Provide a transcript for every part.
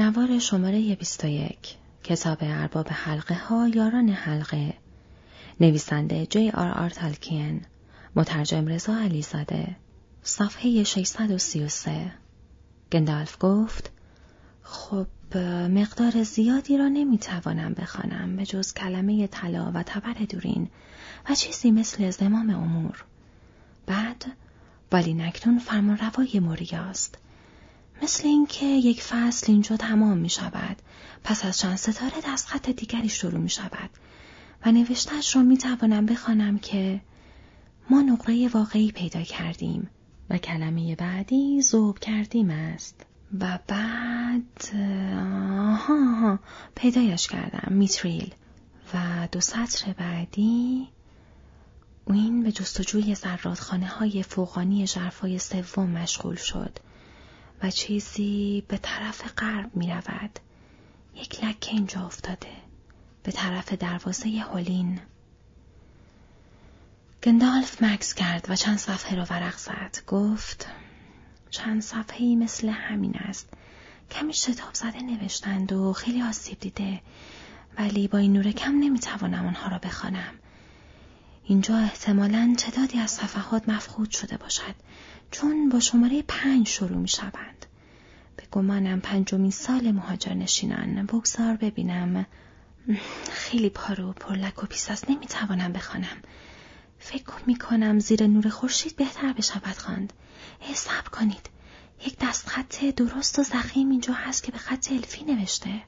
نوار شماره 21 کتاب ارباب حلقه ها یاران حلقه. نویسنده جی آر آر تالکین مترجم رضا علیزاده. صفحه 633 گندالف گفت خب مقدار زیادی را نمی‌توانم بخوانم به جز کلمه طلا و تبر دورین و چیزی مثل زمام امور. بعد ولی نکنون فرمان روای موریاست. مثل اینکه یک فصل اینجا تمام می شود پس از چند ستاره خط دیگری شروع می شود و نوشتش را می توانم بخوانم که ما نقره واقعی پیدا کردیم و کلمه بعدی زوب کردیم است. و بعد آها پیدایش کردم میتریل. و دو سطر بعدی این به جستجوی زرادخانه های فوقانی جرفای سوم مشغول شد. و چیزی به طرف غرب می رود. یک لکه اینجا افتاده. به طرف دروازه هولین. گندالف مکس کرد و چند صفحه را ورق زد. گفت چند صفحه مثل همین است. کمی شتاب زده نوشتند و خیلی آسیب دیده. ولی با این نور کم نمی‌توانم آنها را بخوانم. اینجا احتمالا تعدادی از صفحات مفقود شده باشد چون با شماره پنج شروع می شوند. به گمانم پنجمین سال مهاجر نشینان بگذار ببینم خیلی پاره و پر لک و پیس است نمی‌توانم بخوانم. فکر می کنم زیر نور خورشید بهتر بشود خواند. حساب کنید. یک دستخط درشت و ضخیم اینجا هست که به خط الفی نوشته.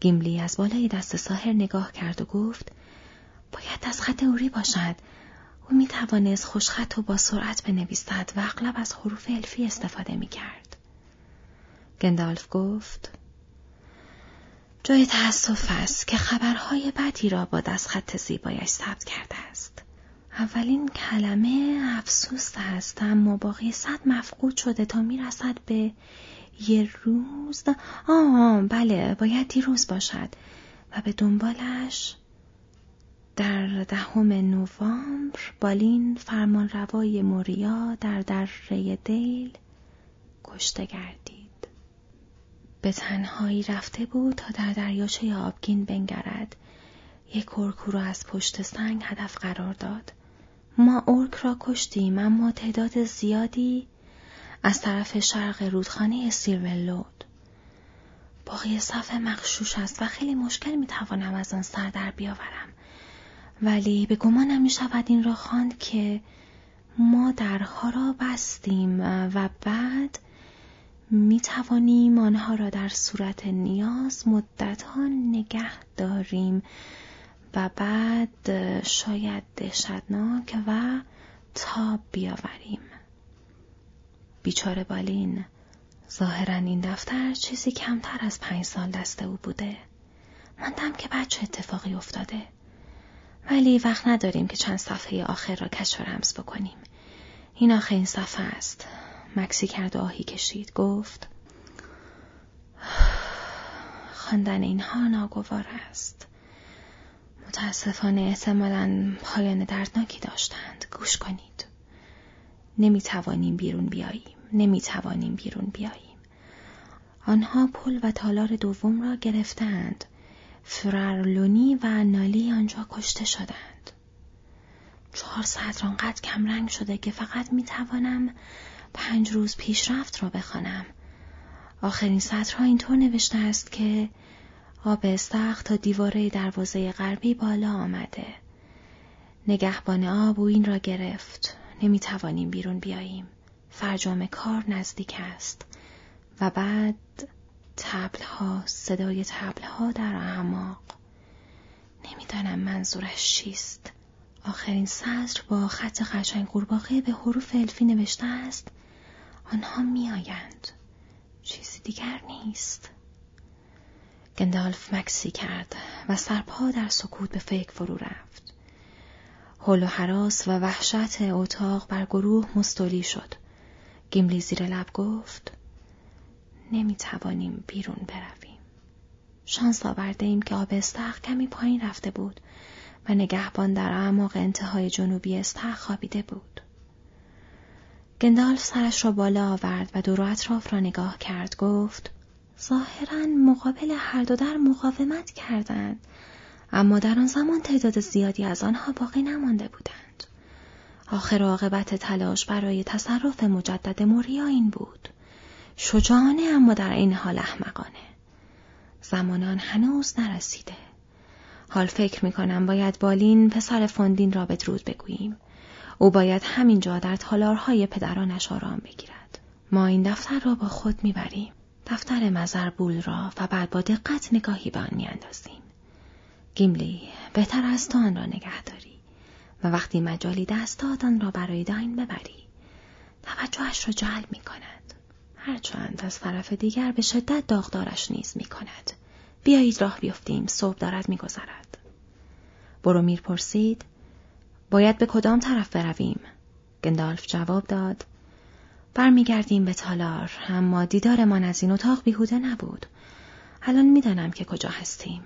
گیملی از بالای دست ساحر نگاه کرد و گفت باید دستخط اوری باشد او می توانست خوشخط و با سرعت بنویسد و اغلب از حروف الفی استفاده می کرد. گندالف گفت جای تأسف است که خبرهای بدی را با دستخط زیبایش ثبت کرده است. اولین کلمه افسوس است اما باقی صد مفقود شده تا می‌رسد به یه روز آه بله باید دیروز باشد و به دنبالش در دهم نوامبر بالین فرمانروای موریا در دره دیل کشته گردید. به تنهایی رفته بود تا در دریاچه آبگین بنگرد. یک ارک را از پشت سنگ هدف قرار داد. ما ارک را کشتیم اما تعداد زیادی از طرف شرق رودخانه سیرولود. باقی صفحه مخشوش است و خیلی مشکل می توانم از آن سر در بیاورم. ولی به گمانم می شود این را خواند که ما درها را بستیم و بعد می توانیم آنها را در صورت نیاز مدتها نگه داریم و بعد شاید دهشتناک و تاب بیاوریم. بیچاره بالین ظاهرا این دفتر چیزی کمتر از پنج سال دست او بوده. ماندم که بچه اتفاقی افتاده. ولی وقت نداریم که چند صفحه آخر را کش و رمز بکنیم. این آخرین صفحه است. مکسی کرد و آهی کشید. گفت خواندن اینها ناگوار است. متاسفانه احتمالا پایان دردناکی داشتند. گوش کنید. نمی توانیم بیرون بیاییم. نمی توانیم بیرون بیاییم. آنها پل و تالار دوم را گرفتند. فرارلونی و نالی آنجا کشته شدند. چهار ساعت را انقدر کمرنگ شده که فقط می توانم پنج روز پیشرفت را بخوانم. آخرین سطرها اینطور نوشته است که آب استخ تا دیواره دروازه غربی بالا آمده. نگهبان آب او این را گرفت. نمی توانیم بیرون بیاییم. فرجام کار نزدیک است. و بعد تبل ها صدای تبل ها در اعماق نمی‌دانم منظورش چیست آخرین سطر با خط قشنگ قورباغه به حروف الفی نوشته است. آنها میآیند. چیزی دیگر نیست. گندالف مکسی کرد و سرپا در سکوت به فکر فرو رفت. حل و حراس و وحشت اتاق بر گروه مستولی شد. گیملی زیر لب گفت نمی توانیم بیرون برویم. شانس آورده ایم که آب استخ کمی پایین رفته بود. و نگهبان در اعماق انتهای جنوبی استخ خوابیده بود. گندالف سرش را بالا آورد و دور اطراف را نگاه کرد گفت ظاهرا مقابل هر دو در مقاومت کردند اما در آن زمان تعداد زیادی از آنها باقی نمانده بودند. آخر عاقبت تلاش برای تصرف مجدد موریا این بود. شجاعانه اما در این حال احمقانه. زمانان هنوز نرسیده. حال فکر می کنم باید بالین پسر فوندین را بدرود بگوییم. او باید همینجا در تالارهای پدرانش آرام بگیرد. ما این دفتر را با خود می‌بریم. دفتر مزربول را و بعد با دقت نگاهی به آن میاندازیم. گیملی بهتر از تو آن را نگه داری و وقتی مجالی دست آن را برای داین ببری. توجهش را جلب می کند هرچند از طرف دیگر به شدت داغدارش نیز می کند بیایید راه بیفتیم صبح دارد میگذرد. برومیر پرسید باید به کدام طرف برویم؟ گندالف جواب داد برمیگردیم به تالار اما دیدارمان از این اتاق بیهوده نبود. الان می‌دانم که کجا هستیم.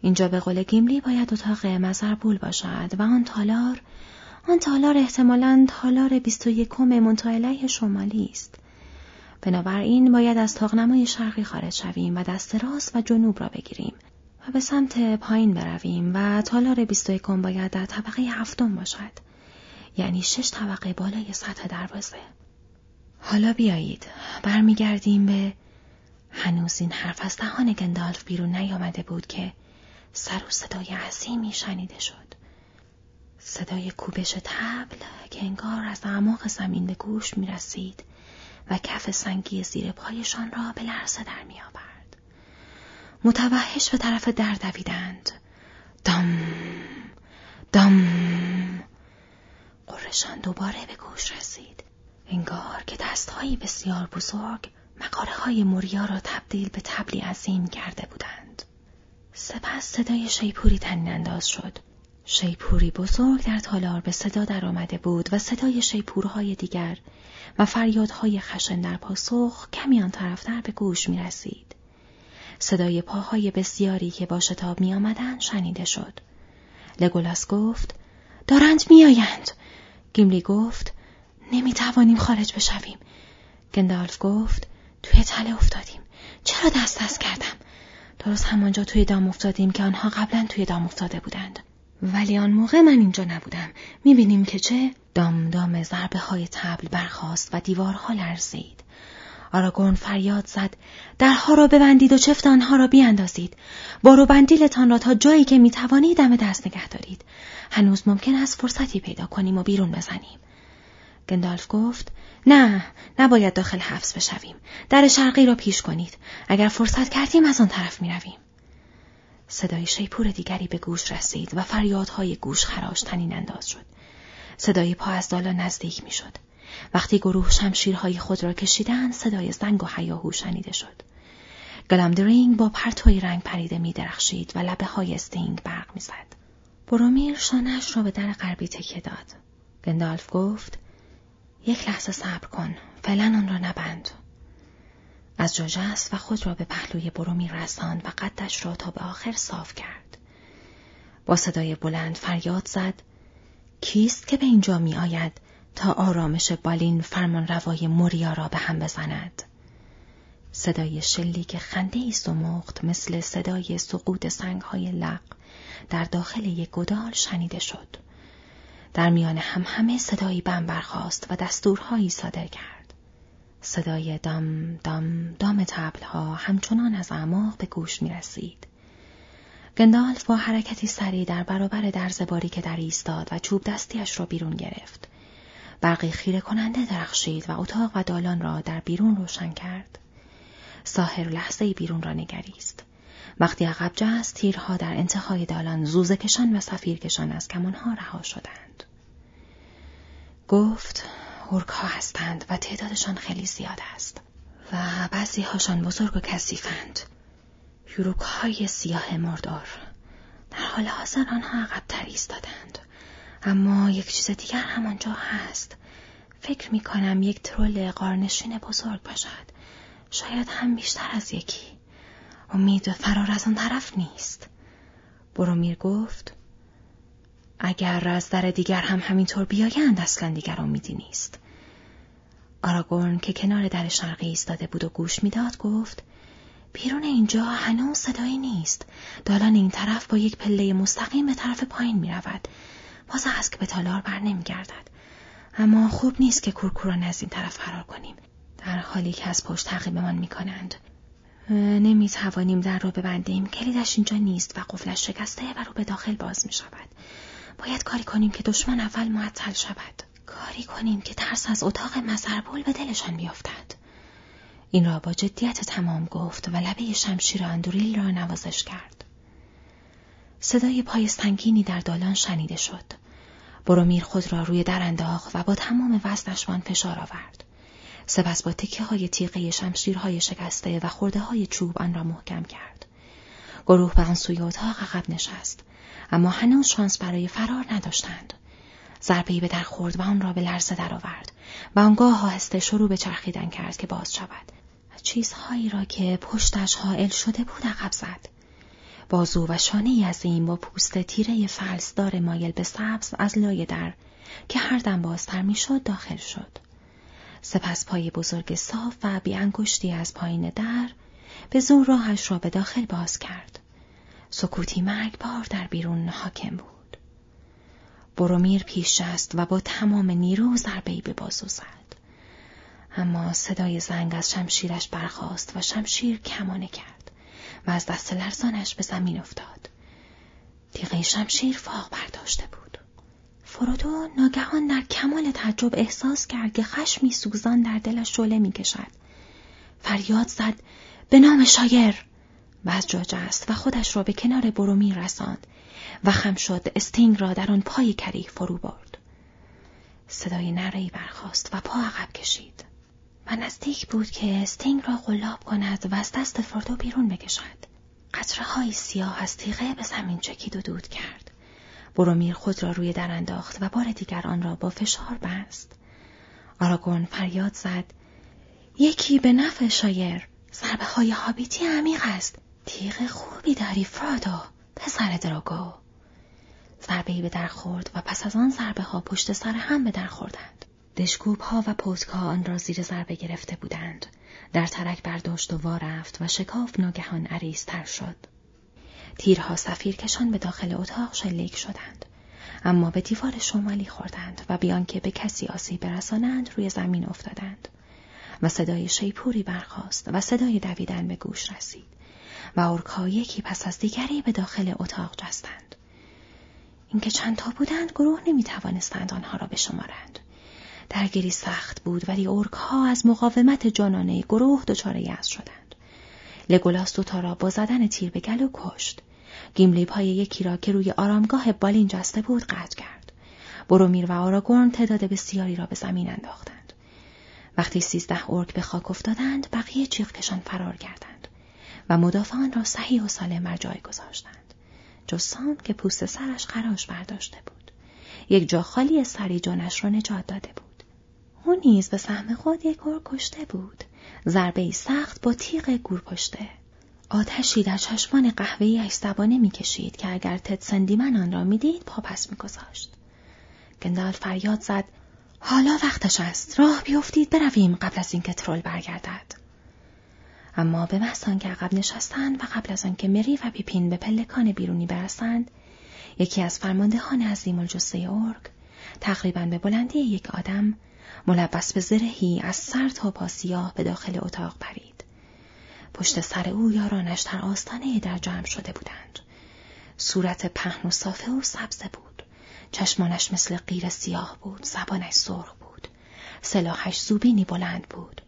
اینجا به قول گیملی باید اتاق مزربول باشد و آن تالار آن تالار احتمالا تالار بیست و یکم منطقه شمالی است. بنابراین باید از تاقنمای شرقی خارج شویم و دست راست و جنوب را بگیریم و به سمت پایین برویم و تالار بیست و یکم باید در طبقه هفتم باشد. یعنی شش طبقه بالای سطح دروازه. حالا بیایید. برمیگردیم به هنوز این حرف از دهان گندالف بیرون نیامده بود که سر و صدای عظیمی شنیده شد. صدای کوبش تبل که انگار از اعماق زمین به گوش می رسید و کف سنگی زیر پایشان را به لرزه در می آورد. متوحش به طرف در دویدند. دم دم قرشان دوباره به گوش رسید. انگار که دستهایی بسیار بزرگ مقاره های موریا را تبدیل به تبلی عظیم کرده بودند. سپس صدای شیپوری تنین انداز شد. شیپوری بزرگ در تالار به صدا در آمده بود و صدای شیپورهای دیگر و فریادهای خشن در پاسخ کمی آن طرفتر به گوش می رسید. صدای پاهای بسیاری که با شتاب می آمدن شنیده شد. لگولاس گفت دارند میآیند. گیملی گفت نمی توانیم خارج بشویم. گندالف گفت توی تله افتادیم. چرا دست دست کردم؟ درست همانجا توی دام افتادیم که آنها قبلا توی دام افتاده بودند. ولی آن موقع من اینجا نبودم. می‌بینیم که چه؟ دام دام ضربه های تبل برخاست و دیوارها لرزید. آراگورن فریاد زد درها را ببندید و چفت آنها را بیاندازید. بارو بندیلتان را تا جایی که می‌توانید دم دست نگه دارید. هنوز ممکن است فرصتی پیدا کنیم و بیرون بزنیم. گندالف گفت نه نباید داخل حبس بشویم. در شرقی را پیش کنید. اگر فرصت کردیم از آن طرف می‌رویم. صدای شیپور دیگری به گوش رسید و فریادهای گوش خراش تنین انداز شد. صدای پا از دالا نزدیک می‌شد وقتی گروه شمشیرهای خود را کشیدند صدای زنگ و حیاهو شنیده شد گلامدرینگ با پرتوی رنگ پریده می درخشید و لبه های استینگ برق می‌زد. برومیر شانش را به در غربی تکیه داد. گندالف گفت یک لحظه صبر کن. فعلا آن را نبند. از جا و خود را به پهلوی برومیر رساند و قدش را تا به آخر صاف کرد. با صدای بلند فریاد زد کیست که به اینجا می آید تا آرامش بالین فرمان روای موریا را به هم بزند؟ صدای که خنده ای سمخت مثل صدای سقوط سنگ های لق در داخل یک گدال شنیده شد. در میان هم همه صدایی بم برخاست و دستورهایی صادر کرد. صدای دام دام دام تبلها همچنان از اعماق به گوش می رسید. گندالف با حرکتی سریع در برابر درزباری که در ایستاد و چوب دستیش را بیرون گرفت. برقی خیره کننده درخشید و اتاق و دالان را در بیرون روشن کرد. ساهر لحظه بیرون را نگریست. وقتی عقب جست تیرها در انتهای دالان زوزکشان و سفیرکشان از کمانها رها شدند. گفت ها هستند و تعدادشان خیلی زیاد است و بعضی هاشان بزرگ و کثیفند. یوروک های سیاه مردار. در حال حاضر آنها عقبتر ایستادند. اما یک چیز دیگر همانجا هست. فکر می کنم یک ترول قارنشین بزرگ باشد. شاید هم بیشتر از یکی. امید فرار از آن طرف نیست. برومیر گفت اگر از در دیگر هم همینطور بیایند اصلا دیگر امیدی نیست. آراگورن که کنار در شرقی ایستاده بود و گوش می‌داد گفت بیرون اینجا هنوز صدایی نیست. دالان این طرف با یک پله مستقیم به طرف پایین می رود. باز از که به تالار بر نمی گردد. اما خوب نیست که کورکوران از این طرف فرار کنیم. در حالی که از پشت تعقیبمان می کنند. نمی توانیم در رو ببندیم. کلیدش اینجا نیست و قفلش شکسته و رو به داخل باز می شود. باید کاری کنیم که دشمن اول معطل شود. کاری کنیم که ترس از اتاق مزربول به دلشان بیفتد. این را با جدیت تمام گفت و لبه شمشیر اندوریل را نوازش کرد. صدای پای سنگینی در دالان شنیده شد. برومیر خود را روی در انداخت و با تمام وزنش فشار آورد. سپس با تکه های تیغه شمشیرهای شکسته و خورده های چوب آن را محکم کرد. گروه به آن سوی اتاق عقب نشست. اما هنوز شانس برای فرار نداشتند. ضربهای به در خورد و آن را به لرزه درآورد و آنگاه آهسته شروع به چرخیدن کرد که باز شود. چیزهایی را که پشتش حائل شده بود عقب زد. بازو و شانه از این با پوست تیره فلسدار مایل به سبز از لای در که هر دم بازتر می‌شد داخل شد. سپس پای بزرگ صاف و بی انگشتی از پایین در به زور راهش را به داخل باز کرد. سکوتی مرگبار در بیرون حاکم بود. برومیر پیش است و با تمام نیرو ضربهای به بازو زد. اما صدای زنگ از شمشیرش برخاست و شمشیر کمانه کرد و از دست لرزانش به زمین افتاد. تیغه شمشیر فاق برداشته بود. فرودو ناگهان در کمال تعجب احساس کرد که خشمی سوزان در دلش شعله می‌کشد. فریاد زد به نام شایر و از جا جست و خودش را به کنار برومی رساند و خم شد استینگ را در آن پای کریه فرو برد. صدای نعره‌ای برخاست و پا عقب کشید. نزدیک بود که استینگ را قلاب کند و از دست فرودو بیرون بکشد. قطره های سیاه از تیغه به زمین چکید و دود کرد. برومیر خود را روی در انداخت و بار دیگر آن را با فشار بست. آراگون فریاد زد یکی به نفع شایر ضربه های هابیتی عمیق است تیغ خوبی داری فرادو پسر دراگو ضربه به در خورد و پس از آن ضربه ها پشت سر هم به در خوردند دشکوب ها و پوتک ها آن را زیر ضربه گرفته بودند. در ترک برداشت و وا رفت و شکاف ناگهان عریضتر شد. تیرها سفیر کشان به داخل اتاق شلیک شدند. اما به دیوار شمالی خوردند و بیان که به کسی آسیب برسانند روی زمین افتادند. و صدای شیپوری برخاست و صدای دویدن به گوش رسید و اورک‌ها یکی پس از دیگری به داخل اتاق جستند. اینکه چند تا بودند گروه نمی توانستند آنها را بشمارند. درگیری سخت بود ولی اورک ها از مقاومت جانانه گروه دچار یأس شدند. لگولاس دوتا را با زدن تیر به گلو کشت. گیملی پای یکی را که روی آرامگاه بالین جسته بود قطع کرد. برومیر و آراگورن تعداد بسیاری را به زمین انداختند. وقتی سیزده اورک به خاک افتادند بقیه چیخکشان فرار کردند و مدافعان را صحیح و سالم بر جای گذاشتند. جز که پوست سرش خراش برداشته بود. یک جا خالی سری جانش را نجات داده بود. او نیز به سهم خود یک گور کشته بود. ضربه سخت با تیغ گور پشته. آتشی در چشمان قهوه‌ای اش زبانه می‌کشید که اگر تد سندیمن آن را می‌دید پا پس میگذاشت. گندال فریاد زد حالا وقتش است راه بیفتید برویم قبل از اینکه ترول برگردد اما به محض که عقب نشستند و قبل از آنکه مری و پیپین به پلکان بیرونی برسند یکی از فرماندهان عظیم الجثه اورک تقریبا به بلندی یک آدم ملبس به زرهی از سر تا پا سیاه به داخل اتاق پرید. پشت سر او یارانش در آستانه در جمع شده بودند. صورت پهن و صافه و سبزه بود. چشمانش مثل غیر سیاه بود. زبانش سرخ بود. سلاحش زوبینی بلند بود.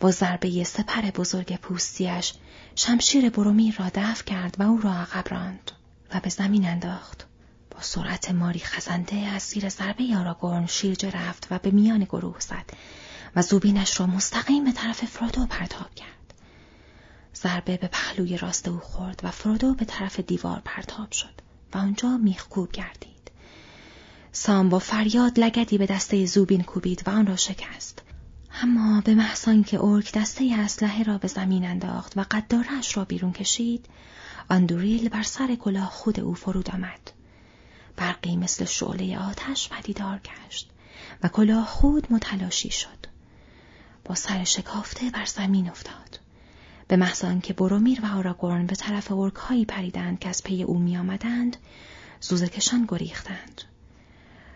با ضربه سپر بزرگ پوستیش شمشیر برومیر را دفع کرد و او را عقب راند و به زمین انداخت. با سرعت ماری خزنده از زیر ضربه یاراگورن شیرجه رفت و به میان گروه زد و زوبینش را مستقیم به طرف فرودو پرتاب کرد. ضربه به پهلوی راست او خورد و فرودو به طرف دیوار پرتاب شد و آنجا میخکوب گردید. سام با فریاد لگدی به دسته زوبین کوبید و آن را شکست. اما به محسان که ارک دسته اسلحه را به زمین انداخت و قدارش را بیرون کشید، آندوریل بر سر کلاه خود او فرود آمد. برقی مثل شعله آتش پدیدار گشت و کلاه خود متلاشی شد. با سر شکافته بر زمین افتاد. به محض که برومیر و آراگورن به طرف هایی پریدند که از پی او می آمدند زوزکشان گریختند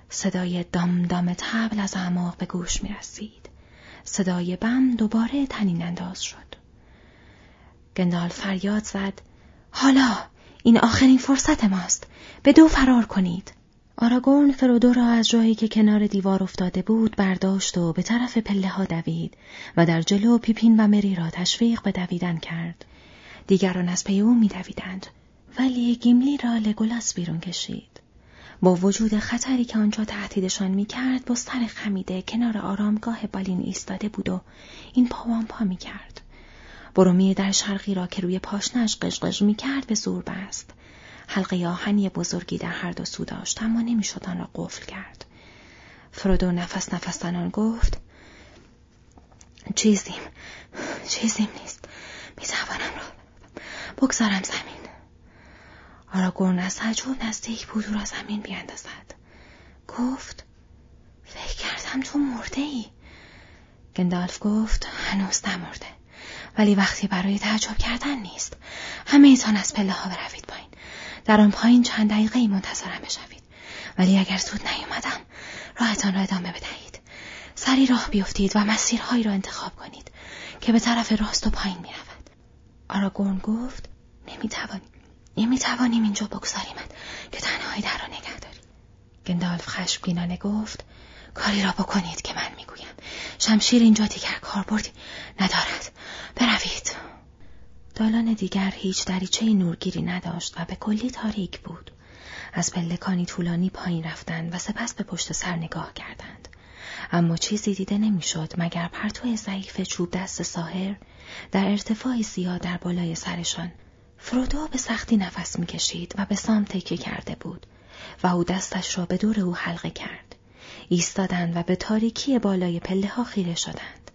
صدای دام دام تبل از اعماق به گوش می رسید. صدای بم دوباره تنین انداز شد. گندال فریاد زد حالا این آخرین فرصت ماست به دو فرار کنید آراگورن فرودو را از جایی که کنار دیوار افتاده بود برداشت و به طرف پله ها دوید و در جلو پیپین و مری را تشویق به دویدن کرد. دیگران از پی او می دویدند ولی گیملی را لگولاس بیرون کشید. با وجود خطری که آنجا تهدیدشان می کرد با سر خمیده کنار آرامگاه بالین ایستاده بود و این پا و آن پا. برومیر در شرقی را که روی پاشنه‌اش غژغژ می کرد به زور بست. حلقه آهنی بزرگی در هر دو سو داشت اما نمی‌شد آن را قفل کرد. فرودو نفس نفس زنان گفت چیزیم چیزیم نیست. می‌توانم را بگذارم زمین. آراگورن از تعجب نزدیک بود او را زمین بیاندازد گفت فکر کردم تو مرده ای گندالف گفت هنوز نمرده. ولی وقتی برای تعجب کردن نیست. همه ایتان از پله ها بروید پایین. در آن پایین چند دقیقه ای منتظرم بشوید. ولی اگر زود نیومدم راهتان را ادامه بدهید. سری راه بیفتید و مسیرهایی را انتخاب کنید که به طرف راست و پایین می رود. آراگورن گفت نمی‌توانیم نمی‌توانیم اینجا بگذاریمت که تنهایی در را نگه داری. گندالف خشمگینانه گفت کاری را بکنید که من می‌گویم شمشیر اینجا دیگر کاربردی ندارد بروید دالان دیگر هیچ دریچه نورگیری نداشت و به کلی تاریک بود. از پلکانی طولانی پایین رفتند و سپس به پشت سر نگاه کردند. اما چیزی دیده نمی‌شد مگر پرتو ضعیف چوب دست ساهر در ارتفاعی زیاد در بالای سرشان. فرودو به سختی نفس می‌کشید و به سام تکیه کرده بود و او دستش را به دور او حلقه کرد. ایستادند و به تاریکی بالای پله ها خیره شدند.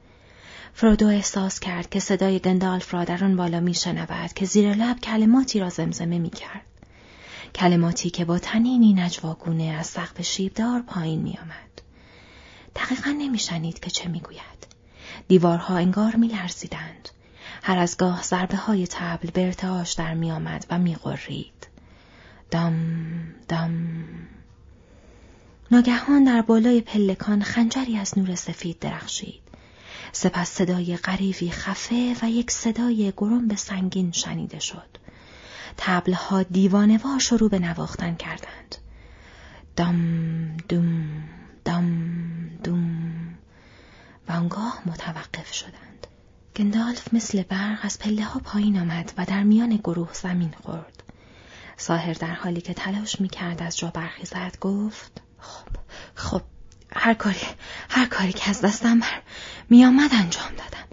فرودو احساس کرد که صدای گندالف را در آن بالا میشنود که زیر لب کلماتی را زمزمه می کرد. کلماتی که با تنینی نجواگونه از سقف شیبدار پایین می آمد. دقیقا نمیشنید که چه می‌گوید. دیوارها انگار میلرزیدند. هر از گاه ضربه های تبل به ارتعاش در می آمد و می غرید. دم دم ناگهان در بالای پلکان خنجری از نور سفید درخشید. سپس صدای غریبی خفه و یک صدای گرم به سنگین شنیده شد. تبلها دیوانوار شروع به نواختن کردند. دم دوم دم دوم و آنگاه متوقف شدند. گندالف مثل برق از پله ها پایین آمد و در میان گروه زمین خورد. ساهر در حالی که تلاش می کرد از جا برخیزد گفت خب خب هر کاری هر کاری که از دستم بر میآمد انجام دادم.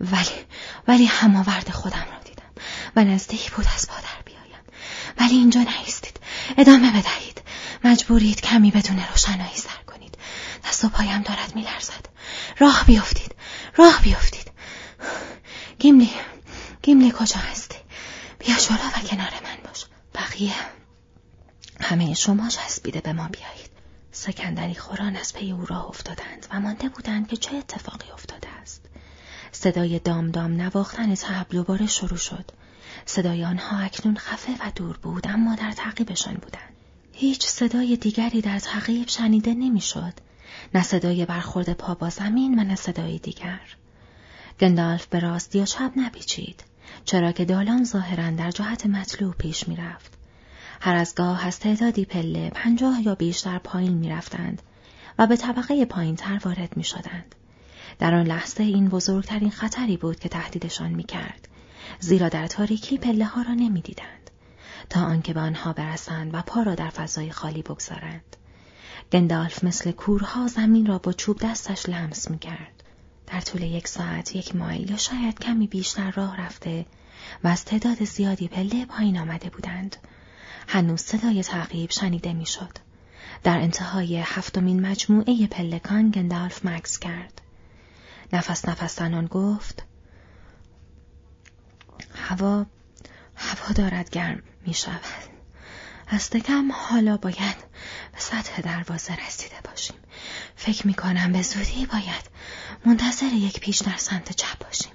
ولی ولی هماورد خودم را دیدم و نزدیک بود از پا در بیایم. ولی اینجا نیستید. ادامه بدهید. مجبورید کمی بدون روشنایی سر کنید. دست و پایم دارد میلرزد. راه بیفتید. راه بیفتید. گیملی گیملی کجا هستی؟ بیا جلو و کنار من باش. بقیه همه شما چسبیده به ما بیایید. سکندری خوران از پی او راه افتادند و مانده بودند که چه اتفاقی افتاده است. صدای دام دام نواختن تبل دوباره شروع شد. صدای آنها اکنون خفه و دور بود اما در تعقیبشان بودند. هیچ صدای دیگری در تعقیب شنیده نمی‌شد. نه صدای برخورد پا با زمین و نه صدای دیگر. گندالف به راست یا چپ نپیچید چرا که دالان ظاهرا در جهت مطلوب پیش می‌رفت. هر از گاه از تعدادی پله پنجاه یا بیشتر پایین می رفتند و به طبقه پایین تر وارد می شدند. در آن لحظه این بزرگترین خطری بود که تهدیدشان می کرد. زیرا در تاریکی پله ها را نمی دیدند. تا آنکه به آنها برسند و پا را در فضای خالی بگذارند. گندالف مثل کورها زمین را با چوب دستش لمس می کرد. در طول یک ساعت یک مایل یا شاید کمی بیشتر راه رفته و از تعداد زیادی پله پایین آمده بودند. هنوز صدای تعقیب شنیده می‌شد. در انتهای هفتمین مجموعه پلکان گندالف مکس کرد. نفس نفس زنان گفت هوا هوا دارد گرم می شود. از دکم حالا باید به سطح دروازه رسیده باشیم. فکر می کنم به زودی باید منتظر یک پیش در سمت چپ باشیم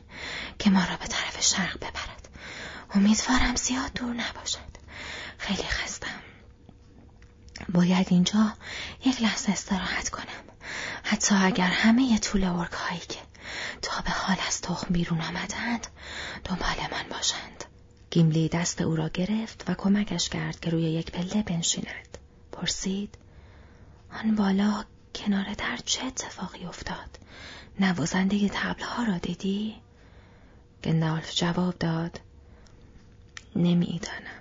که ما را به طرف شرق ببرد امیدوارم زیاد دور نباشد خیلی خستم. باید اینجا یک لحظه استراحت کنم. حتی اگر همه طول ارک هایی که تا به حال از تخم بیرون آمدند دنبال من باشند. گیملی دست او را گرفت و کمکش کرد که روی یک پله بنشیند. پرسید آن بالا کنار در چه اتفاقی افتاد؟ نوازنده تبلها را دیدی؟ گندالف جواب داد نمی‌دانم.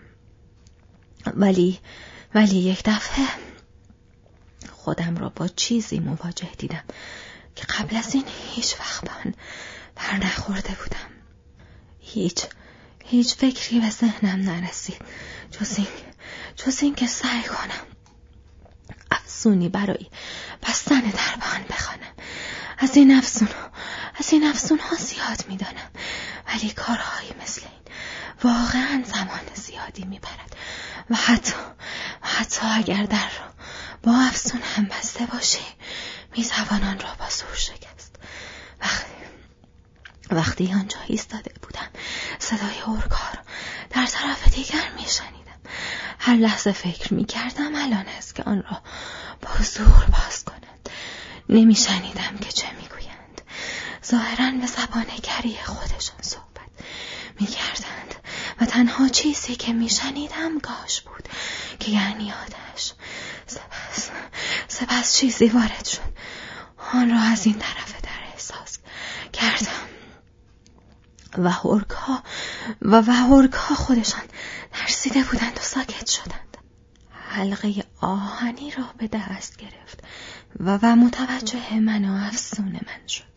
ولی ولی یک دفعه خودم را با چیزی مواجه دیدم که قبل از این هیچ وقت به آن بر نخورده بودم. هیچ هیچ فکری به ذهنم نرسید. جز این جز این که سعی کنم افسونی برای بستن در آن بخوانم. از این افسون از این افسون ها زیاد می‌دانم. ولی کارهایی مثل این واقعا زمان زیادی می‌برد. و حتی و حتی اگر در را با افسون هم بسته باشه می‌توان آن را با زور شکست. وقتی وقتی آنجا ایستاده بودم صدای اورکار در طرف دیگر میشنیدم. هر لحظه فکر می‌کردم الان است که آن را با زور باز کنند نمیشنیدم که چه می‌گویند. ظاهرا به زبان گری خودشان صحبت می‌کردند. تنها چیزی که میشنیدم گاش بود که یعنی آتش سپس سپس چیزی وارد شد. آن را از این طرف در احساس کردم. و هورکا و و هورکا خودشان ترسیده بودند و ساکت شدند. حلقه آهنی را به دست گرفت و و متوجه من و افسون من شد.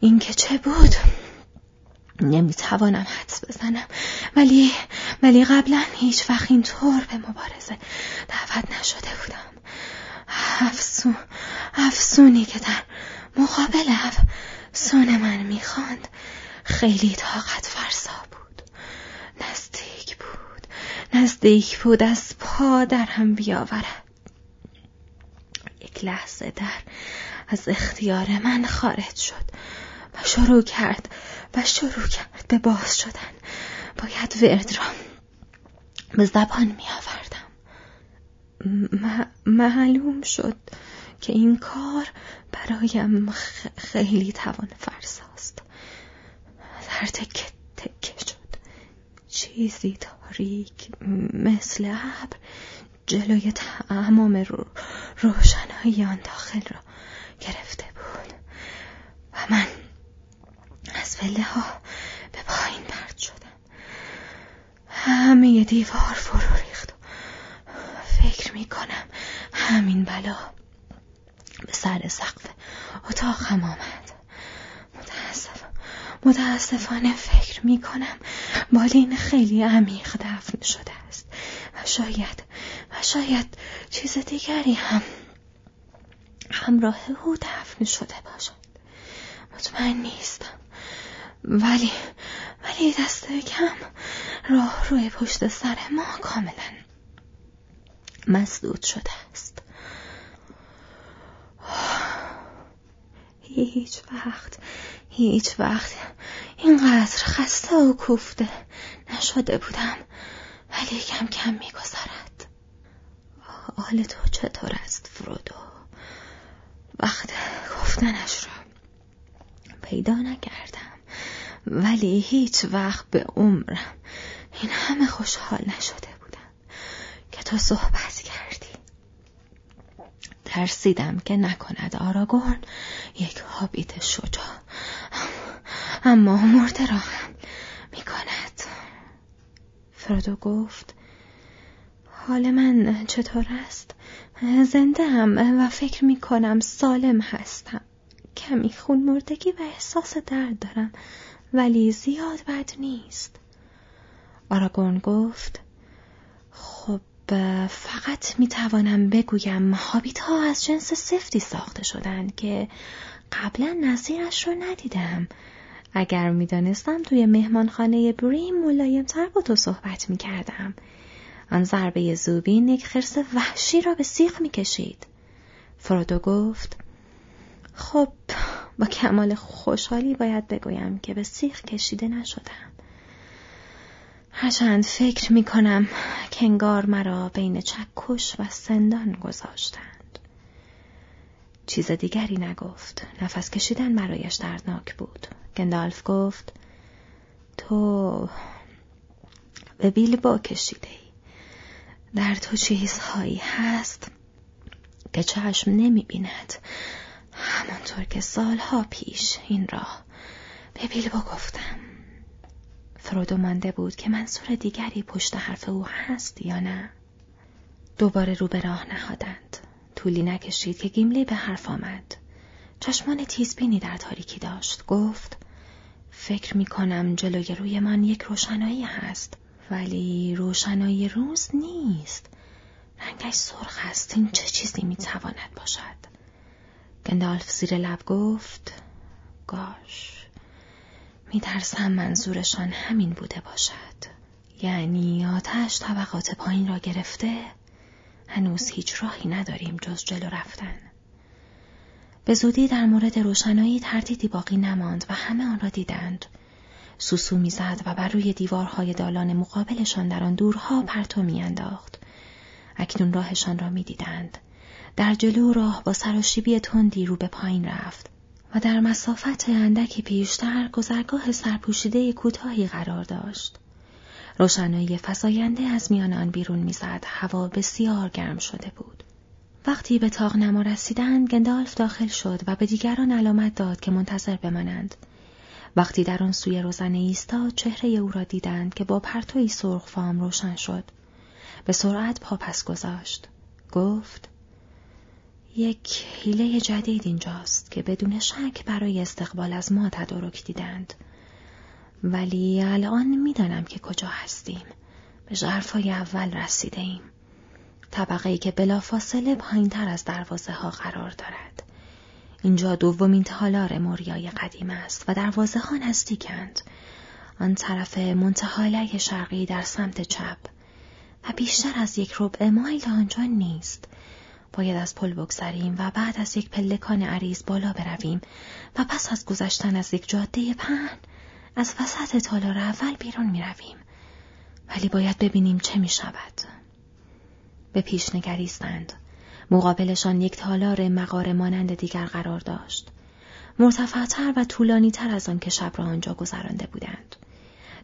اینکه چه بود؟ نمی‌توانم حدس بزنم. ولی ولی قبلا هیچ وقت اینطور به مبارزه دعوت نشده بودم. افسون افسونی که در مقابل افسون من می‌خواند خیلی طاقت فرسا بود. نزدیک بود. نزدیک بود از پا در هم بیاورد. یک لحظه در از اختیار من خارج شد. و شروع کرد و شروع کرد به باز شدن. باید ورد را به زبان می آوردم. معلوم شد که این کار برایم خیلی توان فرساست. در تکه تکه شد. چیزی تاریک مثل ابر جلوی تمام رو روشنایی آن داخل را گرفته بود. و من از پله ها به پایین پرد شدم. همه دیوار فرو ریخت. فکر می کنم همین بلا به سر سقف اتاقم آمد. متاسف متاسفانه فکر می کنم بالین خیلی عمیق دفن شده است. و شاید و شاید چیز دیگری هم همراه او دفن شده باشد. مطمئن نیستم. ولی ولی دست کم راه روی پشت سر ما کاملا مسدود شده است. هیچ وقت هیچ وقت اینقدر خسته و کوفته نشده بودم ولی کم کم میگذرد. حال تو چطور است فرودو؟ وقت گفتنش را پیدا نکردم. ولی هیچ وقت به عمرم این همه خوشحال نشده بودم که تو صحبت کردی. ترسیدم که نکند آراگورن یک هابیت شجاع. اما مرده را هم می کند فرودو گفت حال من چطور است؟ زنده هم و فکر می کنم سالم هستم. کمی خون مردگی و احساس درد دارم. ولی زیاد بد نیست آراگون گفت خب فقط می توانم بگویم هابیت ها از جنس سفتی ساخته شدند که قبلا نظیرش رو ندیدم اگر می‌دانستم توی مهمانخانه بریم ملایم تر با تو صحبت می کردم. آن ضربه زوبین یک خرس وحشی را به سیخ می کشید. فرودو گفت خب با کمال خوشحالی باید بگویم که به سیخ کشیده نشدم. هرچند فکر می کنم که انگار مرا بین چکش و سندان گذاشتند. چیز دیگری نگفت. نفس کشیدن برایش دردناک بود. گندالف گفت تو به بیلبا کشیده ای. در تو چیزهایی هست که چشم نمی بیند همانطور که سالها پیش این را به بیلبا گفتم. فرودو مانده بود که منصور دیگری پشت حرف او هست یا نه. دوباره رو به راه نهادند. طولی نکشید که گیملی به حرف آمد. چشمان تیزبینی در تاریکی داشت. گفت فکر می کنم جلوی روی من یک روشنایی هست. ولی روشنایی روز نیست. رنگش سرخ است. این چه چیزی می تواند باشد؟ گندالف زیر لب گفت گاش میترسم منظورشان همین بوده باشد. یعنی آتش طبقات پایین را گرفته هنوز هیچ راهی نداریم جز جلو رفتن. به زودی در مورد روشنایی تردیدی باقی نماند و همه آن را دیدند. سوسو می‌زد و بر روی دیوارهای دالان مقابلشان در آن دورها پرتو میانداخت. اکنون راهشان را می‌دیدند. در جلو راه با سراشیبی تندی رو به پایین رفت و در مسافت اندکی پیشتر گذرگاه سرپوشیده کوتاهی قرار داشت. روشنایی فزاینده از میان آن بیرون می‌زد هوا بسیار گرم شده بود. وقتی به تاق نما رسیدند گندالف داخل شد و به دیگران علامت داد که منتظر بمانند. وقتی در آن سوی روزنه ایستاد چهره او را دیدند که با پرتوی سرخ فام روشن شد. به سرعت پاپس گذاشت. گفت یک حیله جدید اینجاست که بدون شک برای استقبال از ما تدارک دیدند. ولی الان می‌دانم که کجا هستیم. به ژرفای اول رسیده ایم. طبقه ای که بلافاصله پایین تر از دروازه ها قرار دارد. اینجا دومین تالار موریای قدیم است و دروازه ها نزدیکند. آن طرف منتحاله شرقی در سمت چپ و بیشتر از یک ربع مایل آنجا نیست. باید از پل بگذریم و بعد از یک پلکان عریض بالا برویم و پس از گذشتن از یک جاده پهن از وسط تالار اول بیرون می رویم. ولی باید ببینیم چه می شود. به پیش نگریستند. مقابلشان یک تالار مقار مانند دیگر قرار داشت. مرتفعتر و طولانی تر از آن که شب را آنجا گذرانده بودند.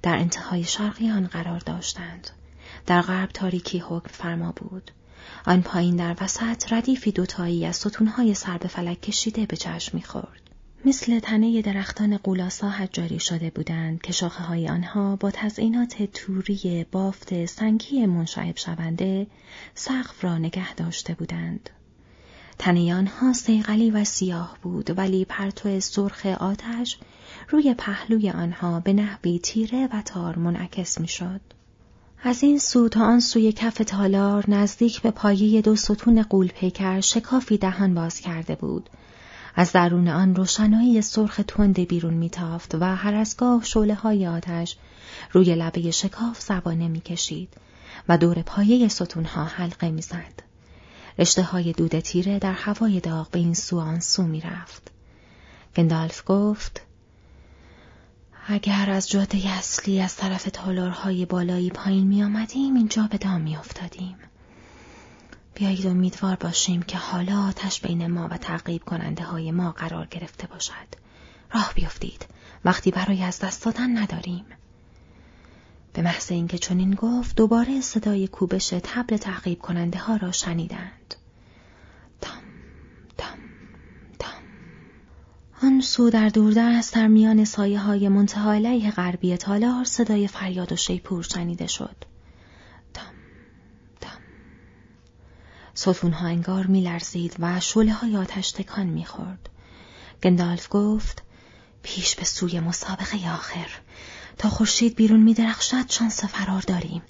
در انتهای شرقی آن قرار داشتند. در غرب تاریکی حکم فرما بود. آن پایین در وسط ردیفی دوتایی از ستونهای سر به فلک کشیده به چشم می‌خورد. مثل تنه درختان قولاسا حجاری شده بودند که شاخه های آنها با تزئینات توری بافت سنگی منشعب شونده سقف را نگه داشته بودند. تنه آنها سیغلی و سیاه بود ولی پرتو سرخ آتش روی پهلوی آنها به نحوی تیره و تار منعکس می‌شد. از این سو تا آن سوی کف تالار نزدیک به پایه دو ستون قول پیکر شکافی دهان باز کرده بود. از درون آن روشنایی سرخ تند بیرون میتافت و هر از گاه شعله های آتش روی لبه شکاف زبانه می‌کشید و دور پایه ستونها حلقه می‌زد. رشته های دود تیره در هوای داغ به این سو آن سو می‌رفت. گندالف گفت اگر از جاده اصلی از طرف تالارهای بالایی پایین می آمدیم اینجا به دام می افتادیم. بیایید امیدوار باشیم که حالا آتش بین ما و تعقیب کننده های ما قرار گرفته باشد. راه بیفتید وقتی برای از دست دادن نداریم. به محض اینکه چنین گفت دوباره صدای کوبش تبل تعقیب کننده ها را شنیدند. آن سو در دوردست در میان سایه های منتها غربی تالار صدای فریاد و شیپور شنیده شد. دم دم ستونها انگار میلرزید و شله های آتش تکان می‌خورد. گندالف گفت پیش به سوی مسابقه آخر. تا خورشید بیرون میدرخشد شانس فرار داریم.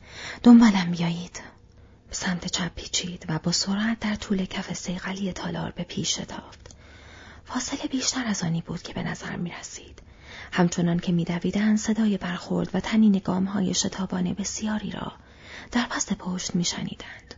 دنبالم بیایید. به سمت چپ پیچید و با سرعت در طول کف سیغلی تالار به پیش شتافت فاصله بیشتر از آنی بود که به نظر می رسید. همچنان که میدویدند صدای برخورد و تنین گام های شتابانه بسیاری را در پس پشت می شنیدند.